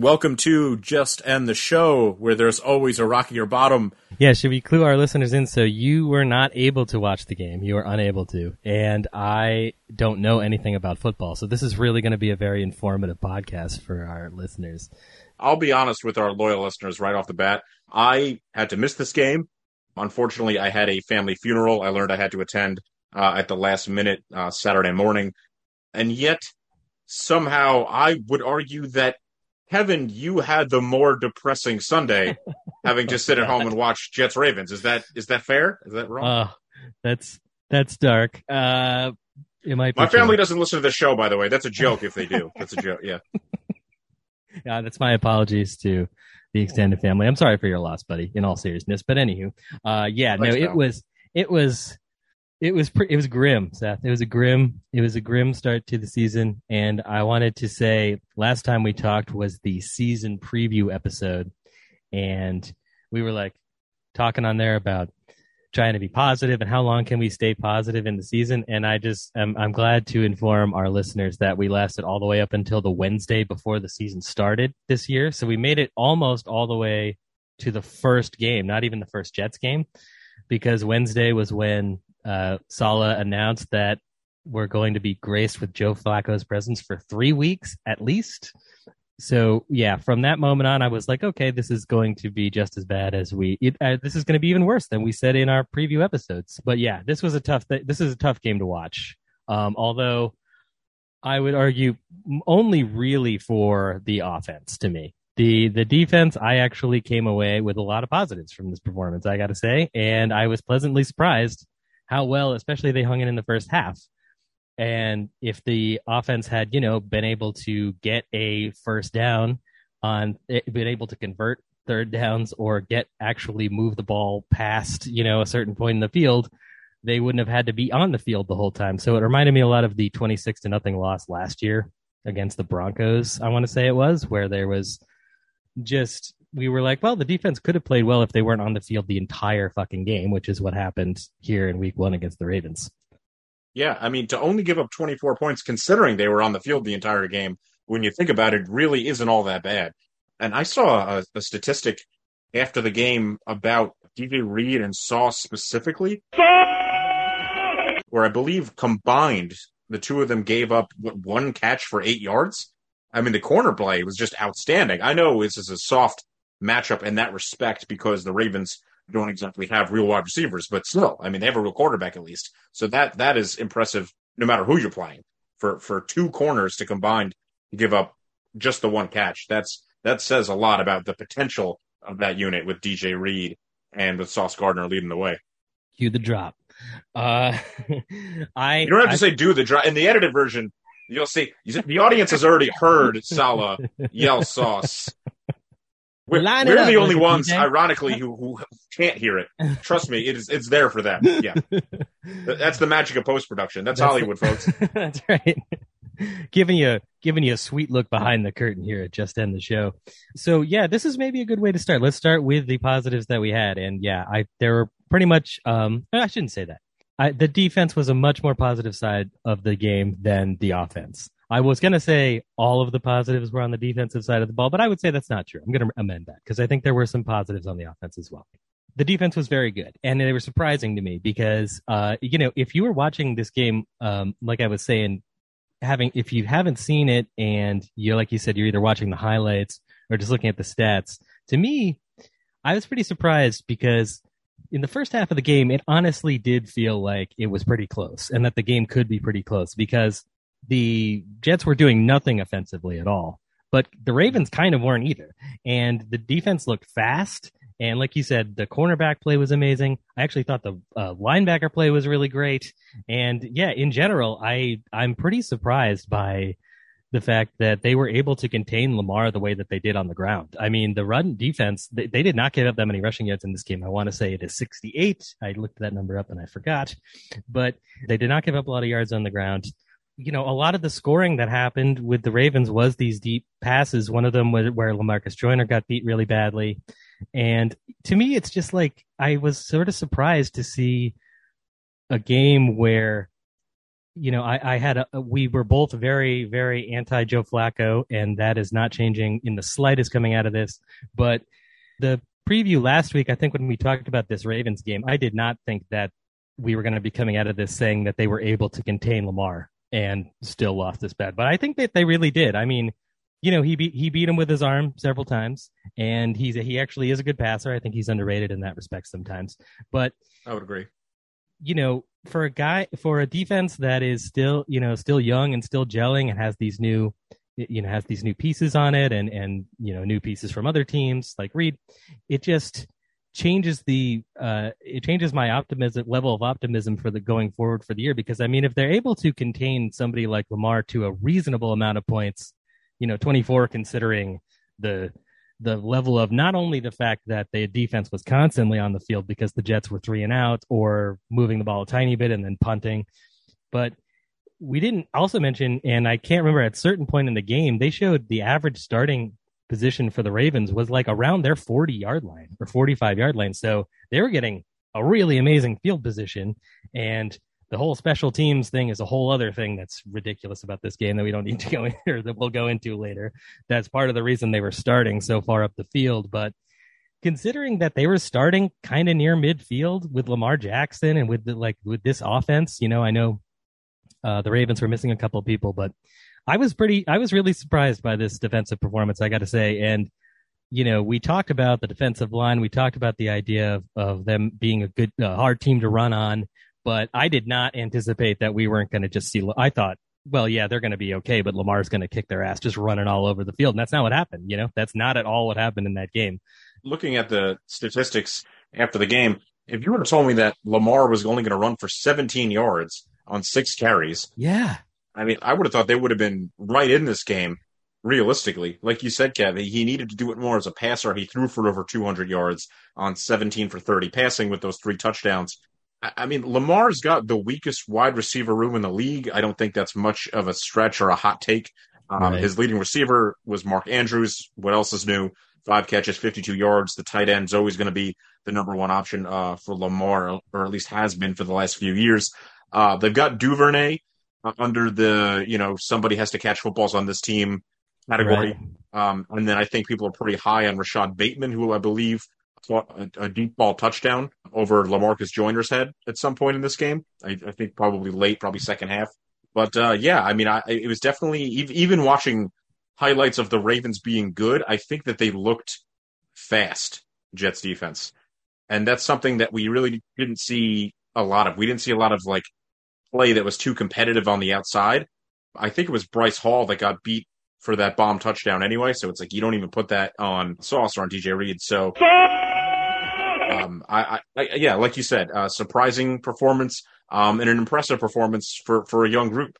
Welcome to Just End the Show, where there's always a rock in your bottom. Yeah, should we clue our listeners in? So you were not able to watch the game. You were unable to. And I don't know anything about football. So this is really going to be a very informative podcast for our listeners. I'll be honest with our loyal listeners right off the bat. I had to miss this game. Unfortunately, I had a family funeral I learned I had to attend uh, at the last minute uh, Saturday morning. And yet, somehow, I would argue that, Kevin, you had the more depressing Sunday having to sit at home and watch Jets Ravens. Is that is that fair? Is that wrong? Uh, that's, that's dark. Uh, it might My family doesn't listen to the show, by the way. That's a joke if they do. That's a joke. Yeah. Yeah, that's my apologies to the extended family. I'm sorry for your loss, buddy. In all seriousness, but anywho, uh, yeah, no, Thanks, it pal. was, it was, it was, pre- it was grim, Seth. It was a grim, it was a grim start to the season, and I wanted to say last time we talked was the season preview episode, and we were like talking on there about trying to be positive and how long can we stay positive in the season. And i just i'm glad to inform our listeners that we lasted all the way up until the wednesday before the season started this year. So we made it almost all the way to the first game not even the first jets game because wednesday was when uh Saleh announced that we're going to be graced with joe flacco's presence for three weeks at least so yeah, from that moment on, I was like, okay, this is going to be just as bad as we. It, uh, this is going to be even worse than we said in our preview episodes. But yeah, this was a tough. Th- this is a tough game to watch. Um, although I would argue only really for the offense to me. The the defense, I actually came away with a lot of positives from this performance. I got to say, and I was pleasantly surprised how well, especially they hung in in the first half. And if the offense had, you know, been able to get a first down on, eh, been able to convert third downs or get actually move the ball past, you know, a certain point in the field, they wouldn't have had to be on the field the whole time. So it reminded me a lot of the 26 to nothing loss last year against the Broncos. I want to say it was where there was just, we were like, well, the defense could have played well if they weren't on the field the entire fucking game, which is what happened here in week one against the Ravens. Yeah, I mean, to only give up 24 points, considering they were on the field the entire game, when you think about it, really isn't all that bad. And I saw a, a statistic after the game about DJ Reed and Sauce specifically, where I believe combined, the two of them gave up what, one catch for eight yards. I mean, the corner play was just outstanding. I know this is a soft matchup in that respect because the Ravens don't exactly have real wide receivers, but still, I mean, they have a real quarterback at least. So that that is impressive, no matter who you're playing. For for two corners to combine to give up just the one catch, that's that says a lot about the potential of that unit with DJ Reed and with Sauce Gardner leading the way. Cue the drop. Uh, I You don't have to say do the drop in the edited version. You'll see the audience has already heard Saleh yell Sauce. We're, we're up, the only ones, DJ. ironically, who, who can't hear it. Trust me, it is it's there for them. Yeah, that's the magic of post production. That's, That's- Hollywood, folks. That's right. giving you giving you a sweet look behind the curtain here at just end the show. So yeah, this is maybe a good way to start. Let's start with the positives that we had, and yeah, I there were pretty much. Um, I shouldn't say that. I, the defense was a much more positive side of the game than the offense. I was going to say all of the positives were on the defensive side of the ball, but I would say that's not true. I'm going to amend that because I think there were some positives on the offense as well. The defense was very good, and they were surprising to me because, uh, you know, if you were watching this game, um, like I was saying, having if you haven't seen it and you're like you said, you're either watching the highlights or just looking at the stats. To me, I was pretty surprised because in the first half of the game, it honestly did feel like it was pretty close and that the game could be pretty close because the Jets were doing nothing offensively at all. But the Ravens kind of weren't either. And the defense looked fast. And like you said, the cornerback play was amazing. I actually thought the uh, linebacker play was really great. And yeah, in general, I, I'm pretty surprised by the fact that they were able to contain Lamar the way that they did on the ground. I mean, the run defense, they, they did not give up that many rushing yards in this game. I want to say it is 68. I looked that number up and I forgot, but they did not give up a lot of yards on the ground. You know, a lot of the scoring that happened with the Ravens was these deep passes. One of them was where Lamarcus Joyner got beat really badly. And to me, it's just like I was sort of surprised to see a game where you know, I, I had a, we were both very, very anti Joe Flacco, and that is not changing in the slightest coming out of this. But the preview last week, I think when we talked about this Ravens game, I did not think that we were going to be coming out of this saying that they were able to contain Lamar and still lost this bet. But I think that they really did. I mean, you know, he beat he beat him with his arm several times, and he's a, he actually is a good passer. I think he's underrated in that respect sometimes. But I would agree. You know, for a guy for a defense that is still you know still young and still gelling and has these new you know has these new pieces on it and and you know new pieces from other teams like Reed, it just changes the uh it changes my optimism level of optimism for the going forward for the year because I mean if they're able to contain somebody like Lamar to a reasonable amount of points, you know 24 considering the the level of not only the fact that the defense was constantly on the field because the Jets were three and out or moving the ball a tiny bit and then punting, but we didn't also mention, and I can't remember at certain point in the game, they showed the average starting position for the Ravens was like around their 40 yard line or 45 yard line. So they were getting a really amazing field position. And the whole special teams thing is a whole other thing that's ridiculous about this game that we don't need to go into that we'll go into later. That's part of the reason they were starting so far up the field. But considering that they were starting kind of near midfield with Lamar Jackson and with the, like with this offense, you know, I know uh, the Ravens were missing a couple people, but I was pretty, I was really surprised by this defensive performance. I got to say, and you know, we talked about the defensive line. We talked about the idea of, of them being a good, uh, hard team to run on but I did not anticipate that we weren't going to just see. I thought, well, yeah, they're going to be okay, but Lamar's going to kick their ass just running all over the field. And that's not what happened. You know, that's not at all what happened in that game. Looking at the statistics after the game, if you would have told me that Lamar was only going to run for 17 yards on six carries, yeah, I mean, I would have thought they would have been right in this game. Realistically, like you said, Kev, he needed to do it more as a passer. He threw for over 200 yards on 17 for 30 passing with those three touchdowns. I mean, Lamar's got the weakest wide receiver room in the league. I don't think that's much of a stretch or a hot take. Um, right. His leading receiver was Mark Andrews. What else is new? Five catches, 52 yards. The tight end's always going to be the number one option uh, for Lamar, or at least has been for the last few years. Uh, they've got Duvernay under the, you know, somebody has to catch footballs on this team category. Right. Um, and then I think people are pretty high on Rashad Bateman, who I believe a, a, deep ball touchdown over Lamarcus Joyner's head at some point in this game. I, I think probably late, probably second half. But uh, yeah, I mean, I, it was definitely even watching highlights of the Ravens being good. I think that they looked fast, Jets defense, and that's something that we really didn't see a lot of. We didn't see a lot of like play that was too competitive on the outside. I think it was Bryce Hall that got beat for that bomb touchdown anyway. So it's like you don't even put that on Sauce or on DJ Reed. So um, I, I, yeah, like you said, uh, surprising performance um, and an impressive performance for, for a young group.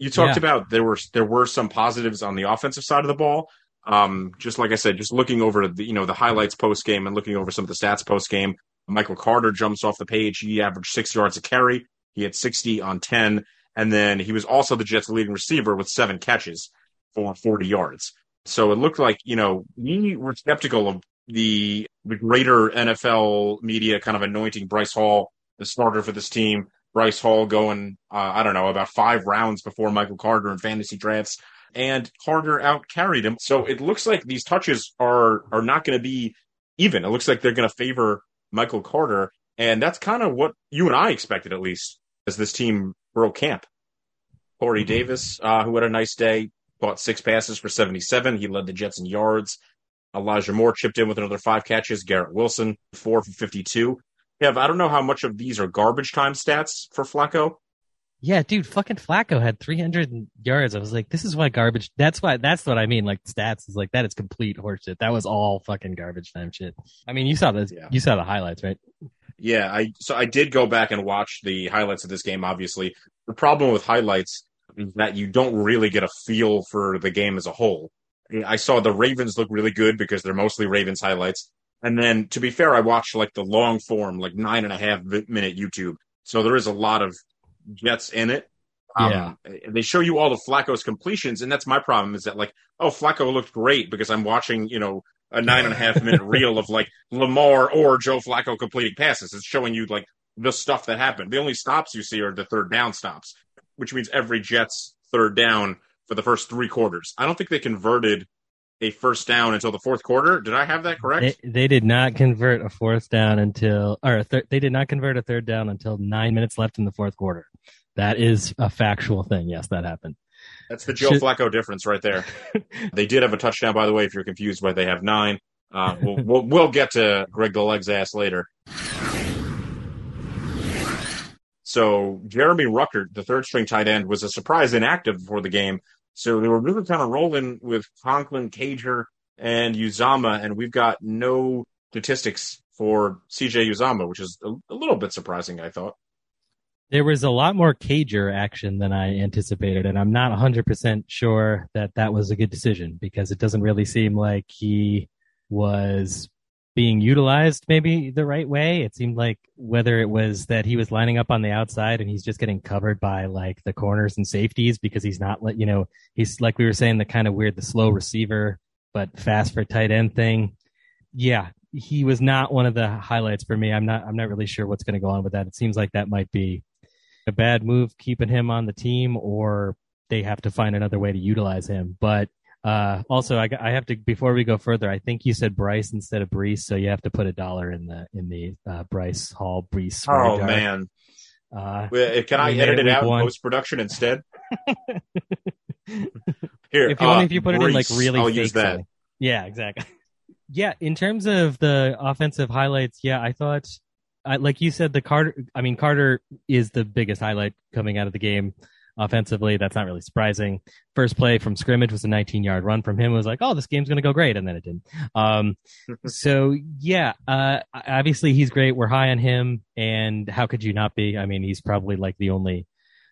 You talked yeah. about there were there were some positives on the offensive side of the ball. Um, just like I said, just looking over the you know the highlights post game and looking over some of the stats post game, Michael Carter jumps off the page. He averaged six yards a carry. He had 60 on 10. And then he was also the Jets' leading receiver with seven catches for 40 yards. So it looked like, you know, we were skeptical of the, the greater NFL media kind of anointing Bryce Hall the starter for this team. Bryce Hall going, uh, I don't know, about five rounds before Michael Carter in fantasy drafts. And Carter out carried him. So it looks like these touches are are not going to be even. It looks like they're going to favor Michael Carter. And that's kind of what you and I expected, at least, as this team broke camp. Corey mm-hmm. Davis, uh, who had a nice day, caught six passes for 77. He led the Jets in yards. Elijah Moore chipped in with another five catches. Garrett Wilson, four for 52. Kev, I don't know how much of these are garbage time stats for Flacco. Yeah, dude, fucking Flacco had 300 yards. I was like, this is why garbage. That's why. That's what I mean. Like stats is like that is complete horseshit. That was all fucking garbage time shit. I mean, you saw the yeah. you saw the highlights, right? Yeah, I so I did go back and watch the highlights of this game. Obviously, the problem with highlights is that you don't really get a feel for the game as a whole. I saw the Ravens look really good because they're mostly Ravens highlights. And then, to be fair, I watched like the long form, like nine and a half minute YouTube. So there is a lot of Jets in it. Yeah. Um, they show you all the Flacco's completions, and that's my problem is that like, oh, Flacco looked great because I'm watching, you know, a nine and a half minute reel of like Lamar or Joe Flacco completing passes. It's showing you like the stuff that happened. The only stops you see are the third down stops, which means every Jets third down for the first three quarters. I don't think they converted a first down until the fourth quarter. Did I have that correct? They, they did not convert a fourth down until, or thir- they did not convert a third down until nine minutes left in the fourth quarter. That is a factual thing. Yes, that happened. That's the Joe Should- Flacco difference right there. they did have a touchdown, by the way. If you're confused why they have nine, uh, we'll, we'll we'll get to Greg the Legs ass later. So Jeremy Ruckert, the third string tight end, was a surprise inactive before the game. So they were really kind of rolling with Conklin, Cager, and Uzomah, and we've got no statistics for CJ Uzomah, which is a, a little bit surprising, I thought. There was a lot more cager action than I anticipated, and I'm not 100% sure that that was a good decision because it doesn't really seem like he was being utilized maybe the right way. It seemed like whether it was that he was lining up on the outside and he's just getting covered by like the corners and safeties because he's not, let you know, he's like we were saying, the kind of weird, the slow receiver, but fast for tight end thing. Yeah, he was not one of the highlights for me. I'm not, I'm not really sure what's going to go on with that. It seems like that might be a bad move keeping him on the team or they have to find another way to utilize him. But uh, also, I, I have to before we go further. I think you said Bryce instead of Breece, so you have to put a dollar in the in the uh, Bryce Hall Breece. Oh radar. man, Uh, Can I edit it out in post production instead? Here, if you uh, only if you put it in like really I'll fake use that. selling. Yeah, exactly. Yeah, in terms of the offensive highlights, yeah, I thought, I, like you said, the Carter. I mean, Carter is the biggest highlight coming out of the game offensively. That's not really surprising. First play from scrimmage was a 19 yard run from him. It was like, oh, this game's going to go great, and then it didn't. Um, so yeah, uh, obviously he's great. We're high on him, and how could you not be? I mean, he's probably like the only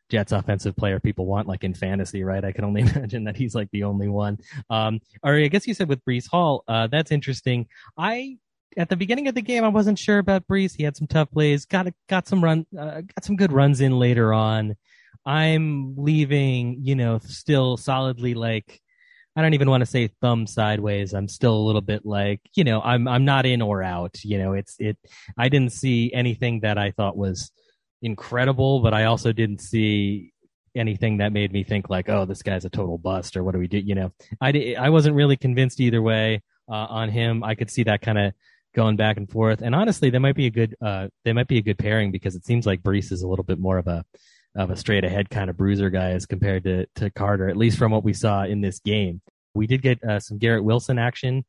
Jets offensive player people want, like in fantasy, right? I can only imagine that he's like the only one. Um, or I guess you said with Breece Hall, uh, that's interesting. I at the beginning of the game, I wasn't sure about Breece. He had some tough plays, got got some run, uh, got some good runs in later on. I'm leaving, you know, still solidly like. I don't even want to say thumb sideways. I'm still a little bit like, you know, I'm I'm not in or out. You know, it's it. I didn't see anything that I thought was incredible, but I also didn't see anything that made me think like, oh, this guy's a total bust or what do we do? You know, I, I wasn't really convinced either way uh, on him. I could see that kind of going back and forth. And honestly, they might be a good, uh, they might be a good pairing because it seems like Breece is a little bit more of a, of a straight ahead kind of bruiser guy as compared to, to Carter, at least from what we saw in this game. We did get uh, some Garrett Wilson action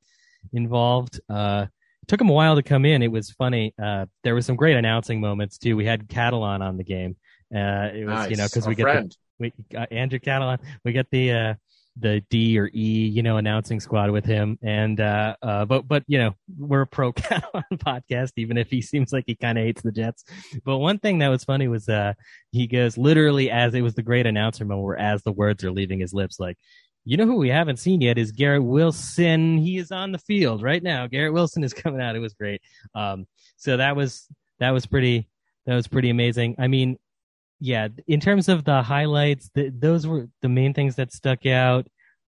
involved. Uh, it took him a while to come in. It was funny. Uh, there was some great announcing moments too. We had Catalon on the game. Uh, it was, nice. you know, because we get the, we uh, Andrew Catalon, we get the uh, the D or E, you know, announcing squad with him, and uh, uh, but but you know, we're a pro podcast, even if he seems like he kind of hates the Jets. But one thing that was funny was uh, he goes literally as it was the great announcer moment, where as the words are leaving his lips, like. You know who we haven't seen yet is Garrett Wilson. He is on the field right now. Garrett Wilson is coming out. It was great. Um, so that was that was pretty that was pretty amazing. I mean, yeah, in terms of the highlights, the, those were the main things that stuck out.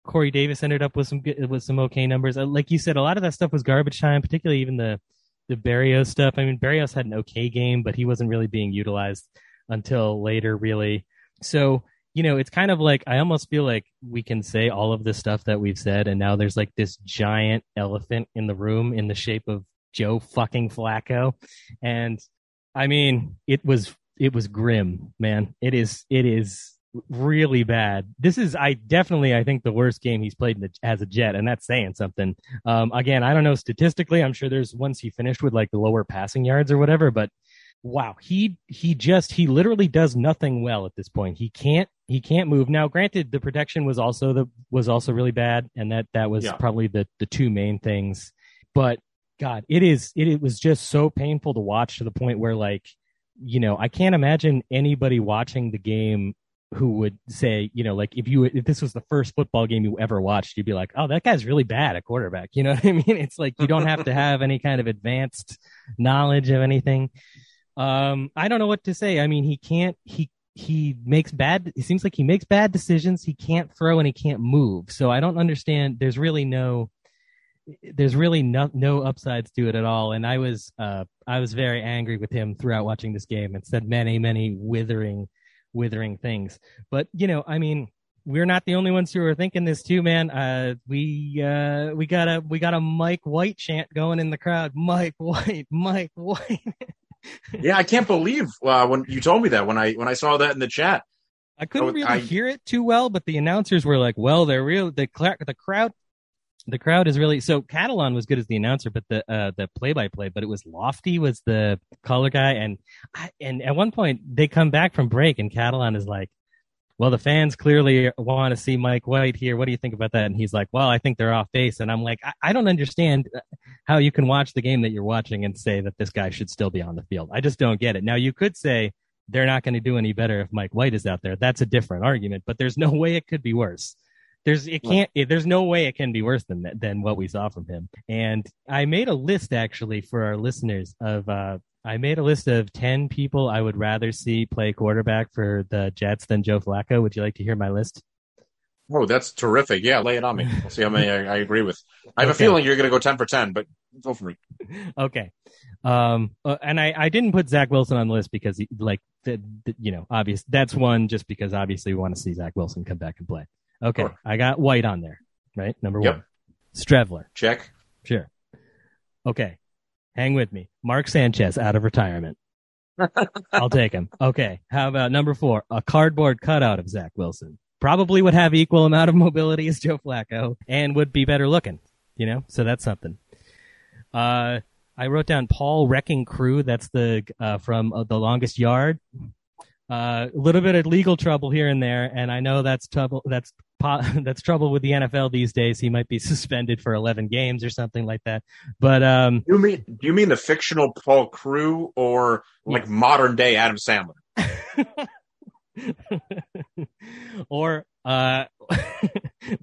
Corey Davis ended up with some with some okay numbers. Uh, Like you said, a lot of that stuff was garbage time, particularly even the the Berrios stuff. I mean, Berrios had an okay game, but he wasn't really being utilized until later, really. So you know, it's kind of like I almost feel like we can say all of the stuff that we've said, and now there's like this giant elephant in the room in the shape of Joe fucking Flacco, and I mean, it was it was grim, man. It is it is really bad. This is I definitely I think the worst game he's played in the, as a Jet, and that's saying something. Um, again, I don't know statistically. I'm sure there's ones he finished with like the lower passing yards or whatever, but wow, he he just he literally does nothing well at this point. He can't he can't move. Now, granted, the protection was also the was also really bad, and that that was Yeah. probably the the two main things. But God, it is. It, it was just so painful to watch to the point where, like, you know, I can't imagine anybody watching the game who would say, you know, like if you if this was the first football game you ever watched, you'd be like, oh, that guy's really bad at quarterback. You know what I mean? It's like you don't have to have any kind of advanced knowledge of anything. Um, I don't know what to say. I mean, he can't. He he makes bad. It seems like he makes bad decisions. He can't throw and he can't move. So I don't understand. There's really no. There's really no no upsides to it at all. And I was uh I was very angry with him throughout watching this game and said many many withering withering things. But you know, I mean, we're not the only ones who are thinking this too, man. Uh, we uh, we got a we got a Mike White chant going in the crowd. Mike White, Mike White. yeah, I can't believe uh, when you told me that when I when I saw that in the chat. I couldn't really I- hear it too well, but the announcers were like, "Well, they're real." The the crowd, the crowd is really so. Catalon was good as the announcer, but the uh, the play by play, but it was Lofton was the color guy, and and at one point they come back from break, and Catalon is like, "Well, the fans clearly want to see Mike White here. What do you think about that?" And he's like, "Well, I think they're off base," and I'm like, I, I don't understand how you can watch the game that you're watching and say that this guy should still be on the field. I just don't get it. Now you could say they're not going to do any better if Mike White is out there. That's a different argument, but there's no way it could be worse. There's it can't. It, there's no way it can be worse than that- than what we saw from him. And I made a list actually for our listeners of. uh I made a list of ten people I would rather see play quarterback for the Jets than Joe Flacco. Would you like to hear my list? Oh, that's terrific. Yeah, lay it on me. We'll see how many I, I agree with. I have Okay. a feeling you're going to go 10 for 10, but go for it. okay. Um, uh, and I, I didn't put Zach Wilson on the list because he, like, the, the, you know, obvious. That's one just because obviously we want to see Zach Wilson come back and play. Okay. Sure. I got White on there, right? Number Yep. one. Streveler. Check. Sure. Okay. Hang with me. Mark Sanchez out of retirement. I'll take him. Okay. How about number four? A cardboard cutout of Zach Wilson. Probably would have equal amount of mobility as Joe Flacco and would be better looking, you know? So that's something. Uh, I wrote down Paul Wrecking Crewe. That's the, uh, from uh, The Longest Yard. Uh, a little bit of legal trouble here and there, and I know that's trouble. That's that's trouble with the NFL these days. He might be suspended for 11 games or something like that. But um, You mean do you mean the fictional Paul Crewe or like modern day Adam Sandler? or uh,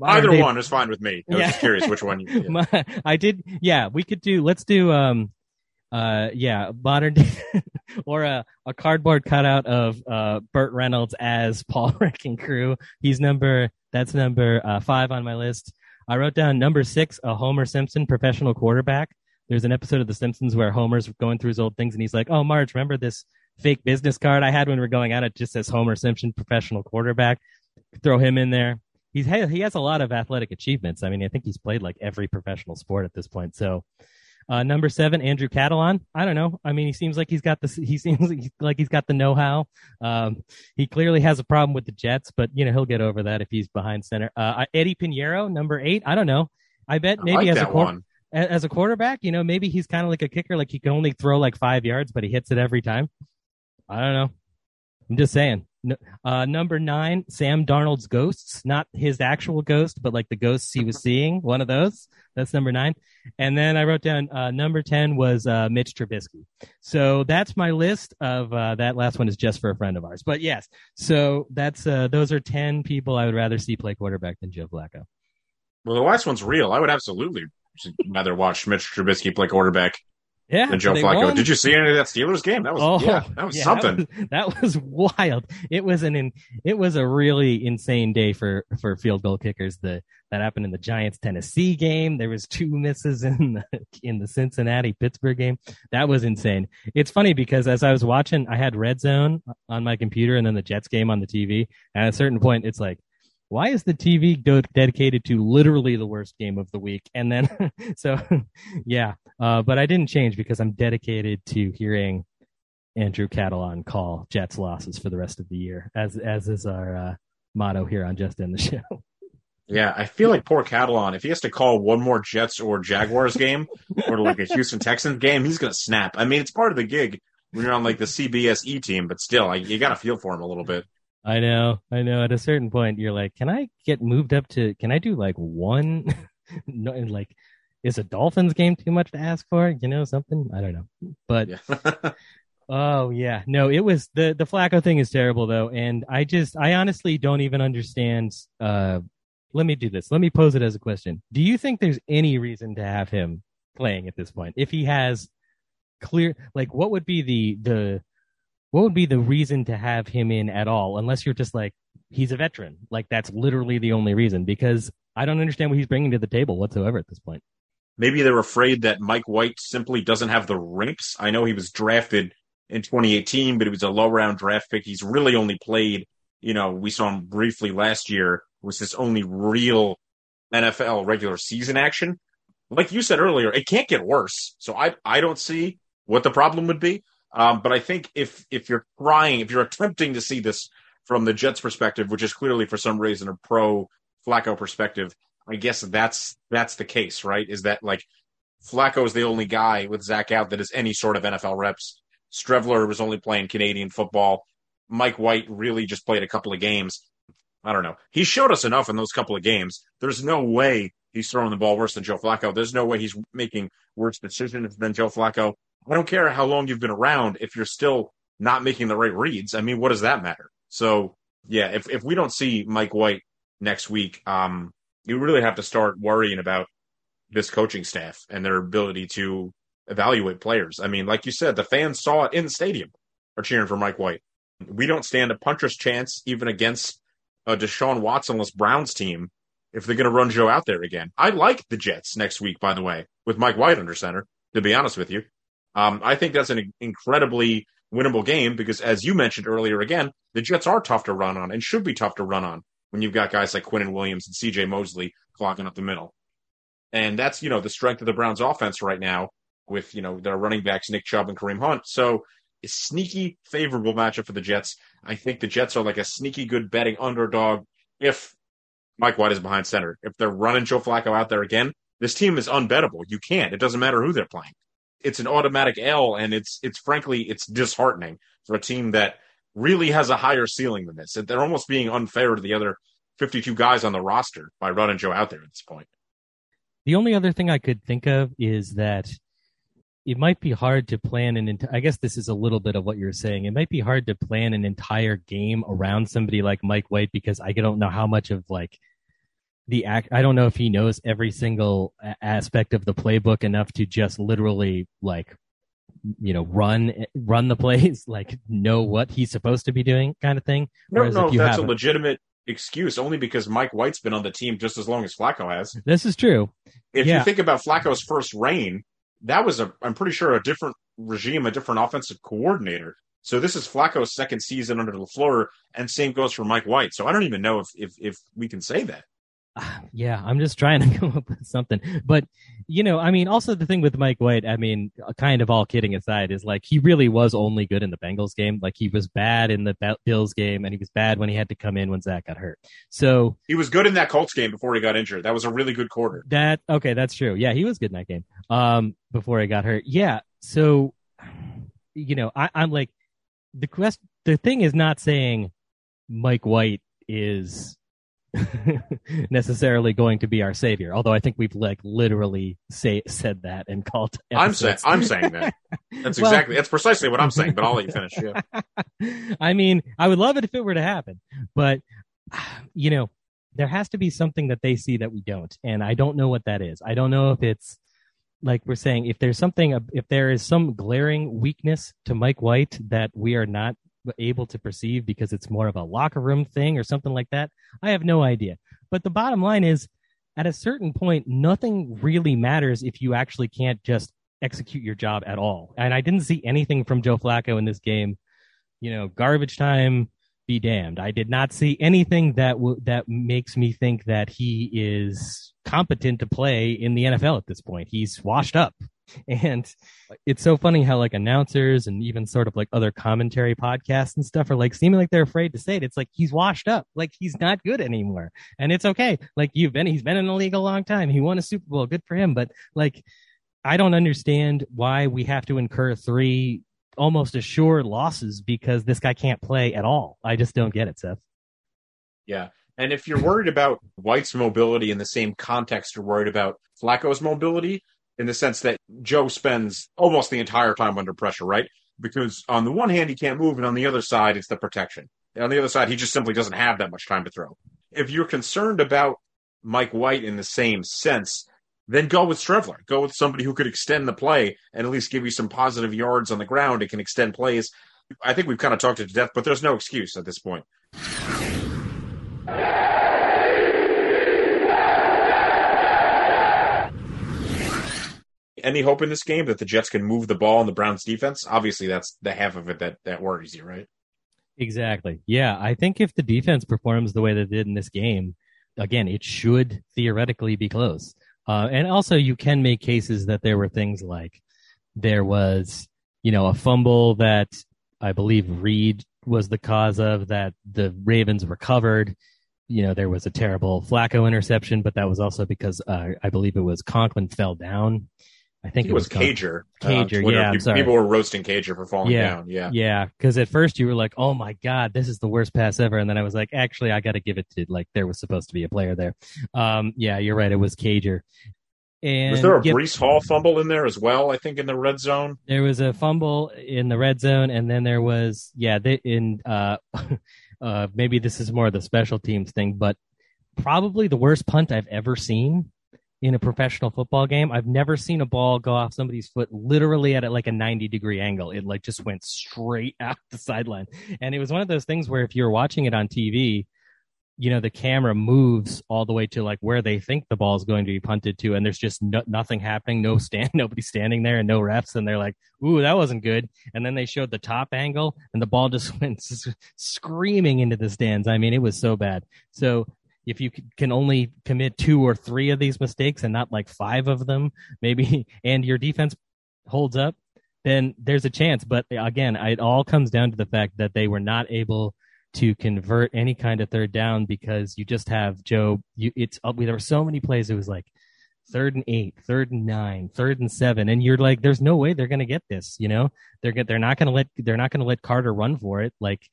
Either one is fine with me. I was Yeah. just curious which one. You. My- I did. Yeah, we could do. Let's do. Um, uh, yeah, modern day, or a a cardboard cutout of uh Burt Reynolds as Paul Wrecking Crewe. He's number. That's number uh, five on my list. I wrote down number six, a Homer Simpson professional quarterback. There's an episode of The Simpsons where Homer's going through his old things and he's like, "Oh, Marge, remember this fake business card I had when we were going out? It just says Homer Simpson professional quarterback. Throw him in there." He's he has a lot of athletic achievements. I mean, I think he's played like every professional sport at this point. So, uh, number seven, Andrew Catalon. I don't know. I mean, he seems like he's got the he seems like he's got the know how. Um, he clearly has a problem with the Jets, but you know he'll get over that if he's behind center. Uh, Eddy Piñeiro, number eight. I don't know. I bet I maybe like as a that quar- one. a- as a quarterback, you know, maybe he's kind of like a kicker. Like he can only throw like five yards, but he hits it every time. I don't know. I'm just saying. Uh, number nine, Sam Darnold's ghosts, not his actual ghost, but like the ghosts he was seeing. One of those. That's number nine. And then I wrote down uh, number ten was uh, Mitch Trubisky. So that's my list of uh, that last one is just for a friend of ours. But yes, so that's uh, those are ten people I would rather see play quarterback than Joe Flacco. Well, the last one's real. I would absolutely rather watch Mitch Trubisky play quarterback Yeah, than Joe Flacco. won. Did you see any of that Steelers game? That was Oh, yeah, that was yeah, something. That was, that was wild. It was an in, it was a really insane day for for field goal kickers. The that happened in the Giants Tennessee game. There was two misses in the in the Cincinnati Pittsburgh game. That was insane. It's funny because as I was watching, I had Red Zone on my computer and then the Jets game on the TV. And at a certain point, it's like. Why is the TV do- dedicated to literally the worst game of the week? And then, so, yeah, uh, but I didn't change because I'm dedicated to hearing Andrew Catalon call Jets losses for the rest of the year, as as is our uh, motto here on Just End the Show. Yeah, I feel like poor Catalon. If he has to call one more Jets or Jaguars game, or like a Houston Texans game, he's gonna snap. I mean, it's part of the gig when you're on like the CBS E team, but still, you got to feel for him a little bit. I know, I know. At a certain point, you're like, can I get moved up to? Can I do like one, no, and like is a Dolphins game too much to ask for? You know, something I don't know. But Yeah. oh yeah, no, it was the the Flacco thing is terrible though, and I just I honestly don't even understand. Uh, let me do this. Let me pose it as a question. Do you think there's any reason to have him playing at this point if he has clear like what would be the the what would be the reason to have him in at all unless you're just like he's a veteran like that's literally the only reason because i don't understand what he's bringing to the table whatsoever at this point Maybe they're afraid that Mike White simply doesn't have the rinks. I know he was drafted in 2018, but he was a low round draft pick. He's really only played, you know, we saw him briefly last year, was his only real NFL regular season action. Like you said earlier, it can't get worse. So I, I don't see what the problem would be. Um, but I think if, if you're trying, if you're attempting to see this from the Jets perspective, which is clearly for some reason a pro Flacco perspective, I guess that's that's the case, right? Is that like Flacco is the only guy with Zach out that has any sort of NFL reps. Streveler was only playing Canadian football. Mike White really just played a couple of games. I don't know. He showed us enough in those couple of games. There's no way he's throwing the ball worse than Joe Flacco. There's no way he's making worse decisions than Joe Flacco. I don't care how long you've been around if you're still not making the right reads. I mean, what does that matter? So yeah, if if we don't see Mike White next week, um, you really have to start worrying about this coaching staff and their ability to evaluate players. I mean, like you said, the fans saw it in the stadium are cheering for Mike White. We don't stand a puncher's chance even against a Deshaun Watsonless Browns team if they're going to run Joe out there again. I like the Jets next week, by the way, with Mike White under center, to be honest with you. Um, I think that's an incredibly winnable game because, as you mentioned earlier, again, the Jets are tough to run on and should be tough to run on when you've got guys like Quinnen Williams and CJ Mosley clogging up the middle. And that's, you know, the strength of the Browns offense right now with, you know, their running backs, Nick Chubb and Kareem Hunt. So a sneaky favorable matchup for the Jets. I think the Jets are like a sneaky good betting underdog if Mike White is behind center. If they're running Joe Flacco out there again, this team is unbettable. You can't. It doesn't matter who they're playing. It's an automatic L, and it's it's frankly it's disheartening for a team that really has a higher ceiling than this. They're almost being unfair to the other 52 guys on the roster by running Joe out there at this point. The only other thing I could think of is that it might be hard to plan an. I guess this is a little bit of what you're saying. It might be hard to plan an entire game around somebody like Mike White because I don't know how much of like the act. I don't know if he knows every single a- aspect of the playbook enough to just literally like you know run run the plays like know what he's supposed to be doing kind of thing No, Whereas no, if you that's have a legitimate excuse only because Mike White's been on the team just as long as Flacco has. this is true If Yeah. you think about Flacco's first reign, that was a I'm pretty sure a different regime, a different offensive coordinator. So this is Flacco's second season under LaFleur, and same goes for Mike White. So I don't even know if if, if we can say that. yeah, I'm just trying to come up with something. But, you know, I mean, also the thing with Mike White, I mean, kind of all kidding aside, is like he really was only good in the Bengals game. Like he was bad in the Bills game, and he was bad when he had to come in when Zach got hurt. So He was good in that Colts game before he got injured. That was a really good quarter. that, okay, that's true. Yeah, he was good in that game um, before he got hurt. Yeah. So, you know, I, I'm like, the quest, the thing is not saying Mike White is necessarily going to be our savior. Although I think we've like literally say said that and called. I'm saying. I'm saying that. That's Well- exactly that's precisely what I'm saying. But I'll let you finish. Yeah. I mean, I would love it if it were to happen, but you know, there has to be something that they see that we don't, and I don't know what that is. I don't know if it's like we're saying if there's something if there is some glaring weakness to Mike White that we are not able to perceive because it's more of a locker room thing or something like that. I have no idea. But the bottom line is at a certain point nothing really matters if you actually can't just execute your job at all. And I didn't see anything from Joe Flacco in this game. You know, garbage time be damned. I did not see anything that w- that makes me think that he is competent to play in the NFL at this point. He's washed up. And it's so funny how like announcers and even sort of like other commentary podcasts and stuff are like seeming like they're afraid to say it. It's like he's washed up. Like he's not good anymore. And it's okay. Like you've been he's been in the league a long time. He won a Super Bowl. Good for him. But like I don't understand why we have to incur three almost assured losses because this guy can't play at all. I just don't get it, Seth. Yeah. And if you're worried about White's mobility in the same context you're worried about Flacco's mobility, in the sense that Joe spends almost the entire time under pressure, right? Because on the one hand, he can't move, and on the other side, it's the protection. And on the other side, he just simply doesn't have that much time to throw. If you're concerned about Mike White in the same sense, then go with Streveler. Go with somebody who could extend the play and at least give you some positive yards on the ground and can extend plays. I think we've kind of talked it to death, but there's no excuse at this point. Any hope in this game that the Jets can move the ball in the Browns defense? Obviously, that's the half of it that, that worries you, right? Exactly. Yeah, I think if the defense performs the way they did in this game, again, it should theoretically be close. Uh, and also, you can make cases that there were things like there was, you know, a fumble that I believe Reed was the cause of that the Ravens recovered. You know, there was a terrible Flacco interception, but that was also because uh, I believe it was Conklin fell down. I think It was Conklin. Cager. Cager, Twitter. yeah, sorry. People were roasting Cager for falling Yeah. down. Yeah. Yeah, because at first you were like, "Oh my god, this is the worst pass ever," and then I was like, "Actually, I got to give it to like there was supposed to be a player there." Um, yeah, you're right. It was Cager. And Was there a yeah, Breece Hall fumble in there as well? I think in the red zone. There was a fumble in the red zone, and then there was yeah, they, in uh, uh, maybe this is more of the special teams thing, but probably the worst punt I've ever seen in a professional football game. I've never seen a ball go off somebody's foot literally at like a 90 degree angle. It like just went straight out the sideline. And it was one of those things where if you're watching it on TV, you know, the camera moves all the way to like where they think the ball is going to be punted to. And there's just no, nothing happening. No stand, nobody standing there and no refs. And they're like, Ooh, that wasn't good. And then they showed the top angle and the ball just went screaming into the stands. I mean, it was so bad. So if you can only commit two or three of these mistakes and not like five of them, maybe, and your defense holds up, then there's a chance. But again, it all comes down to the fact that they were not able to convert any kind of third down because you just have Joe. You, it's uh, there were so many plays. It was like third and eight, third and nine, third and seven, and you're like, there's no way they're going to get this. You know, they're get, they're not going to let they're not going to let Carter run for it. Like,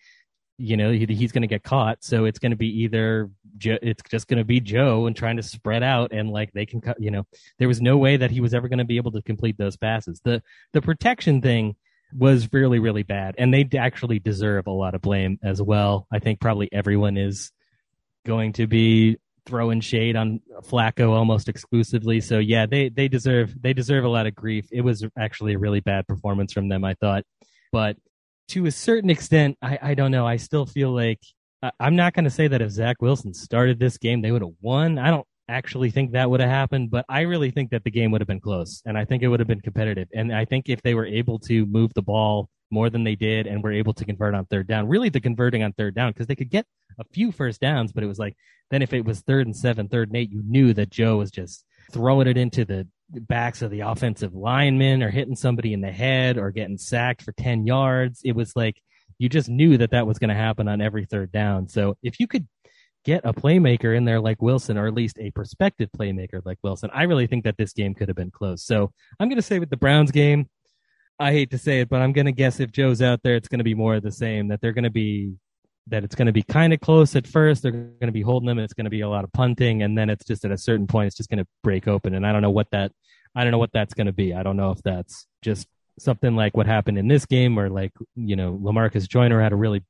you know, he, he's going to get caught. So it's going to be either Joe, it's just going to be Joe and trying to spread out and like they can. You know, there was no way that he was ever going to be able to complete those passes. The the protection thing was really really bad, and they actually deserve a lot of blame as well. I think probably everyone is going to be throwing shade on Flacco almost exclusively. So yeah, they they deserve they deserve a lot of grief. It was actually a really bad performance from them, I thought. But to a certain extent, I, I don't know. I still feel like I, I'm not going to say that if Zach Wilson started this game, they would have won. I don't actually think that would have happened, but I really think that the game would have been close, and I think it would have been competitive. And I think if they were able to move the ball more than they did and were able to convert on third down, really the converting on third down, because they could get a few first downs, but it was like then if it was third and seven, third and eight, you knew that Joe was just throwing it into the backs of the offensive linemen or hitting somebody in the head or getting sacked for 10 yards. It was like you just knew that that was going to happen on every third down. So if you could get a playmaker in there like Wilson, or at least a prospective playmaker like Wilson, I really think that this game could have been close. So I'm going to say with the Browns game, I hate to say it, but I'm going to guess if Joe's out there, it's going to be more of the same, that they're going to be that it's going to be kind of close at first. They're going to be holding them, and it's going to be a lot of punting, and then it's just at a certain point, it's just going to break open. And I don't know what that, I don't know what that's going to be. I don't know if that's just something like what happened in this game, or like you know, Lamarcus Joyner had a really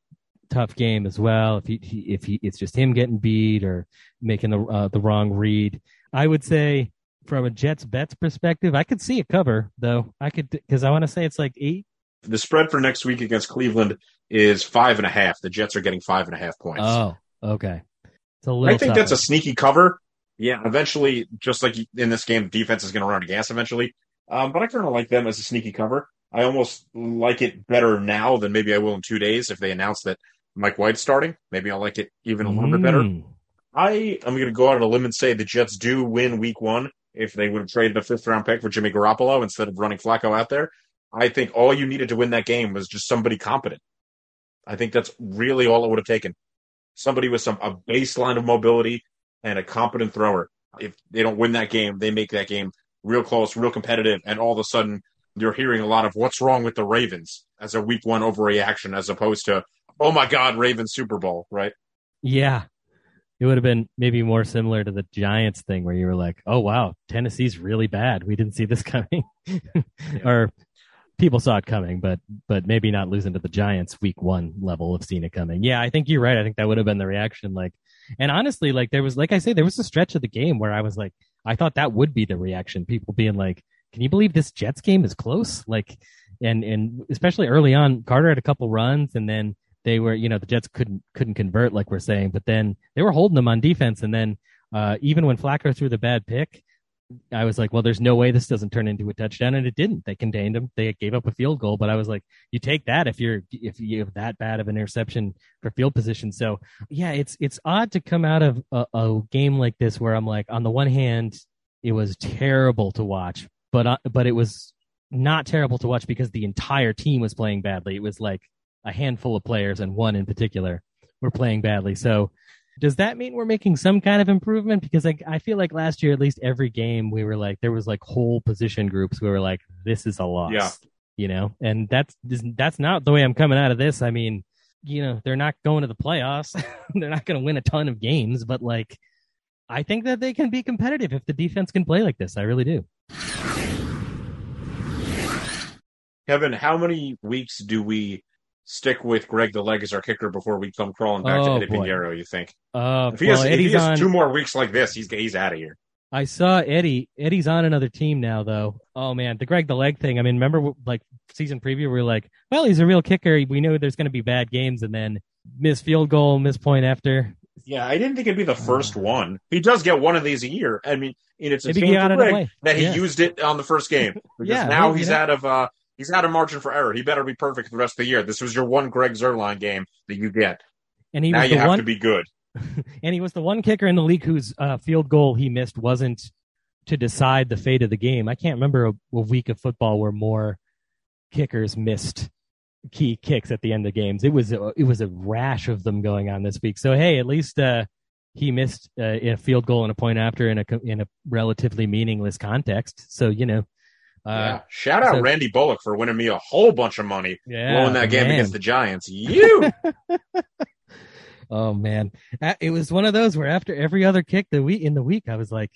tough game as well. If he, he if he, it's just him getting beat or making the uh, the wrong read. I would say from a Jets bets perspective, I could see a cover though. I could because I want to say it's like eight. The spread for next week against Cleveland is five and a half. The Jets are getting five and a half points. Oh, okay. It's a little. I think tougher. that's a sneaky cover. Yeah, eventually, just like in this game, defense is going to run out of gas eventually. Um, but I kind of like them as a sneaky cover. I almost like it better now than maybe I will in two days if they announce that Mike White's starting. Maybe I'll like it even a little bit better. Mm. I am going to go out on a limb and say the Jets do win Week One if they would have traded a fifth round pick for Jimmy Garoppolo instead of running Flacco out there. I think all you needed to win that game was just somebody competent. I think that's really all it would have taken. Somebody with some a baseline of mobility and a competent thrower. If they don't win that game, they make that game real close, real competitive, and all of a sudden you're hearing a lot of what's wrong with the Ravens as a Week One overreaction, as opposed to oh my God, Ravens Super Bowl, right? Yeah. it would have been maybe more similar to the Giants thing where you were like, "Oh wow, Tennessee's really bad. We didn't see this coming," or people saw it coming, but but maybe not losing to the Giants week one level of seeing it coming. Yeah, I think you're right. I think that would have been the reaction. Like, and honestly, like there was, like I say, there was a stretch of the game where I was like, I thought that would be the reaction. People being like, "Can you believe this Jets game is close?" Like, and and especially early on, Carter had a couple runs, and then they were, you know, the Jets couldn't couldn't convert like we're saying, but then they were holding them on defense, and then uh, even when Flacco threw the bad pick, I was like, well, there's no way this doesn't turn into a touchdown, and it didn't. They contained him. They gave up a field goal, but I was like, you take that if you're if you have that bad of an interception for field position. So yeah, it's it's odd to come out of a, a game like this where I'm like, on the one hand, it was terrible to watch, but uh, but it was not terrible to watch because the entire team was playing badly. It was like a handful of players and one in particular were playing badly. So does that mean we're making some kind of improvement? Because like I feel like last year, at least every game, we were like there was like whole position groups. We were like, this is a loss. Yeah. You know, and that's that's not the way I'm coming out of this. I mean, you know, they're not going to the playoffs. they're not going to win a ton of games, but like, I think that they can be competitive if the defense can play like this. I really do. Kevin, how many weeks do we stick with Greg the Leg as our kicker before we come crawling back Oh, to Eddy boy. Piñeiro, you think? Uh, If he well, has, if he has on. two more weeks like this, he's he's out of here. I saw Eddy. Eddy's on another team now, though. Oh man, the Greg the leg thing. I mean, remember like season preview? We were like, well, he's a real kicker. We know there's going to be bad games, and then miss field goal, miss point after. Yeah, I didn't think it'd be the first one. He does get one of these a year. I mean, and it's a Maybe shame he got for it Greg away. that he Yeah. used it on the first game because Yeah, now he's out of uh he's out of margin for error. He better be perfect for the rest of the year. This was your one Greg Zuerlein game that you get. And he now you have one. to be good. and he was the one kicker in the league whose uh, field goal he missed wasn't to decide the fate of the game. I can't remember a, a week of football where more kickers missed key kicks at the end of games. It was a, it was a rash of them going on this week. So hey, at least uh, he missed uh, a field goal and a point after in a in a relatively meaningless context. So you know, uh, yeah. Shout out so- Randy Bullock for winning me a whole bunch of money yeah, blowing that game man. against the Giants. You Oh man, it was one of those where after every other kick the week in the week, I was like,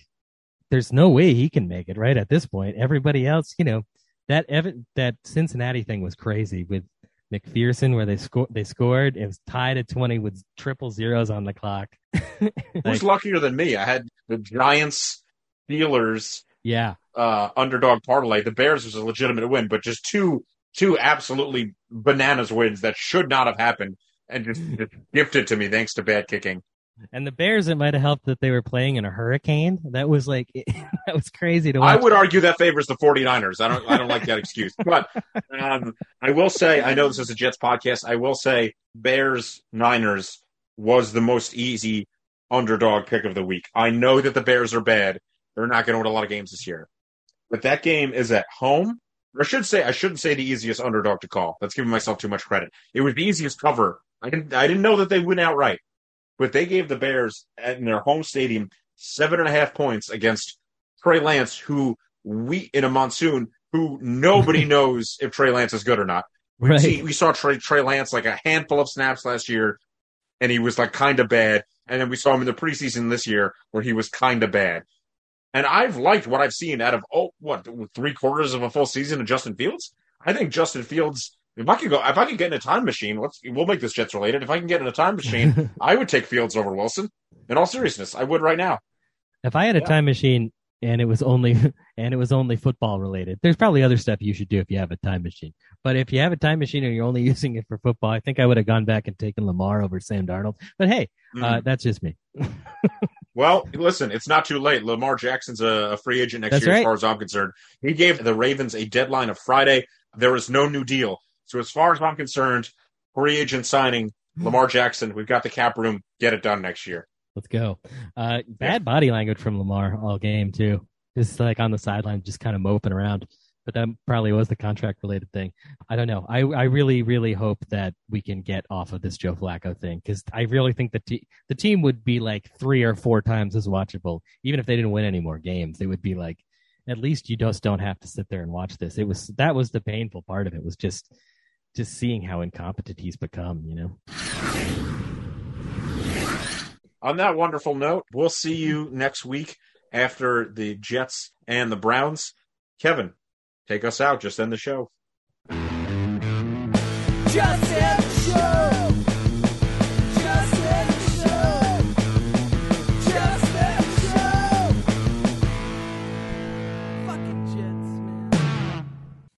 "There's no way he can make it." Right at this point, everybody else, you know, that Evan, that Cincinnati thing was crazy with McPherson, where they scored. They scored. It was tied at twenty with triple zeros on the clock. who's luckier than me? I had the Giants, Steelers, yeah, uh, underdog parlay. The Bears was a legitimate win, but just two two absolutely bananas wins that should not have happened and just, just gifted to me thanks to bad kicking. and the Bears. It might have helped that they were playing in a hurricane. That was like that was crazy to watch. I would argue that favors the 49ers. I don't I don't like that excuse. But um, I will say I know this is a Jets podcast. I will say Bears Niners was the most easy underdog pick of the week. I know that the Bears are bad. They're not going to win a lot of games this year. But that game is at home. I should say I shouldn't say the easiest underdog to call. That's giving myself too much credit. It was the easiest cover. I didn't I didn't know that they went outright. But they gave the Bears in their home stadium seven and a half points against Trey Lance, who we in a monsoon, who nobody knows if Trey Lance is good or not. We, right. see, we saw Trey, Trey Lance like a handful of snaps last year, and he was like kind of bad. And then we saw him in the preseason this year where he was kind of bad. And I've liked what I've seen out of oh what three quarters of a full season of Justin Fields. I think Justin Fields. If I could go, if I could get in a time machine, let's we'll make this Jets related. If I can get in a time machine, I would take Fields over Wilson. In all seriousness, I would right now. If I had a Yeah. time machine and it was only and it was only football related, there's probably other stuff you should do if you have a time machine. But if you have a time machine and you're only using it for football, I think I would have gone back and taken Lamar over Sam Darnold. But hey, Mm. uh, that's just me. Well, listen, it's not too late. Lamar Jackson's a, a free agent next That's year, as far as I'm concerned. He gave the Ravens a deadline of Friday. There is no new deal. So, as far as I'm concerned, free agent signing Lamar Jackson. We've got the cap room. Get it done next year. Let's go. Uh, bad body language from Lamar all game too. Just like on the sideline, just kind of moping around. But that probably was the contract related thing. I don't know. I, I really, really hope that we can get off of this Joe Flacco thing because I really think the te- the team would be like three or four times as watchable, even if they didn't win any more games. They would be like, at least you just don't have to sit there and watch this. It was that was the painful part of it was just just seeing how incompetent he's become. You know. on that wonderful note, we'll see you next week after the Jets and the Browns. Kevin, take us out. Just end the show. Just